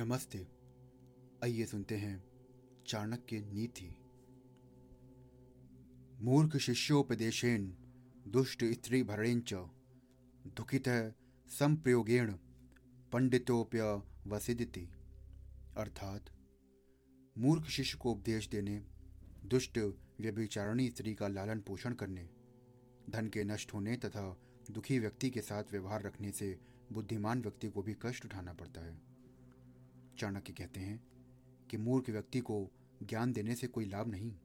नमस्ते। आइए सुनते हैं चाणक्य नीति। मूर्ख शिष्योपदेशेन दुष्ट स्त्री भरणेच दुखित संप्रयोगेण पंडितोप्य वसिदिति। अर्थात, मूर्ख शिष्य को उपदेश देने, दुष्ट व्यभिचारणी स्त्री का लालन पोषण करने, धन के नष्ट होने तथा दुखी व्यक्ति के साथ व्यवहार रखने से बुद्धिमान व्यक्ति को भी कष्ट उठाना पड़ता है। चाणक्य कहते हैं कि मूर्ख व्यक्ति को ज्ञान देने से कोई लाभ नहीं,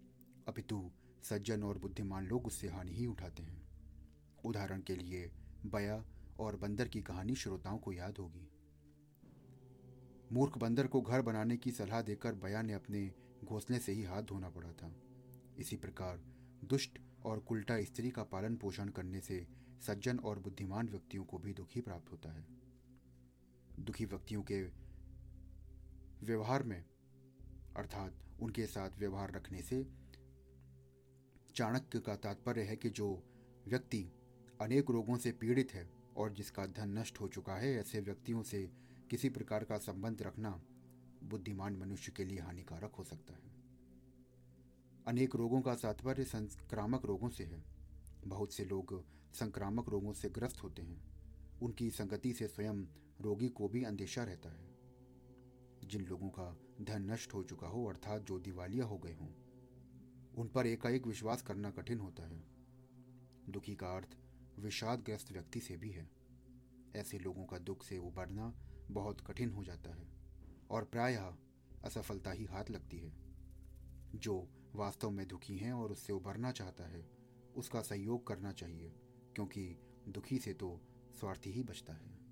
अपितु सज्जन और बुद्धिमान लोग उससे हानि ही उठाते हैं। उदाहरण के लिए बया और बंदर की कहानी श्रोताओं को याद होगी। मूर्ख बंदर को घर बनाने की सलाह देकर बया ने अपने घोंसले से ही हाथ धोना पड़ा था। इसी प्रकार दुष्ट और कुल्टा स्त्री का पालन पोषण करने से सज्जन और बुद्धिमान व्यक्तियों को भी दुखी प्राप्त होता है। दुखी व्यक्तियों के व्यवहार में, अर्थात उनके साथ व्यवहार रखने से चाणक्य का तात्पर्य है कि जो व्यक्ति अनेक रोगों से पीड़ित है और जिसका धन नष्ट हो चुका है, ऐसे व्यक्तियों से किसी प्रकार का संबंध रखना बुद्धिमान मनुष्य के लिए हानिकारक हो सकता है। अनेक रोगों का तात्पर्य संक्रामक रोगों से है। बहुत से लोग संक्रामक रोगों से ग्रस्त होते हैं। उनकी संगति से स्वयं रोगी को भी अंदेशा रहता है। जिन लोगों का धन नष्ट हो चुका हो, अर्थात जो दिवालिया हो गए हों, उन पर एकाएक विश्वास करना कठिन होता है। दुखी का अर्थ विषादग्रस्त व्यक्ति से भी है। ऐसे लोगों का दुख से उबरना बहुत कठिन हो जाता है और प्रायः असफलता ही हाथ लगती है। जो वास्तव में दुखी हैं और उससे उबरना चाहता है, उसका सहयोग करना चाहिए, क्योंकि दुखी से तो स्वार्थी ही बचता है।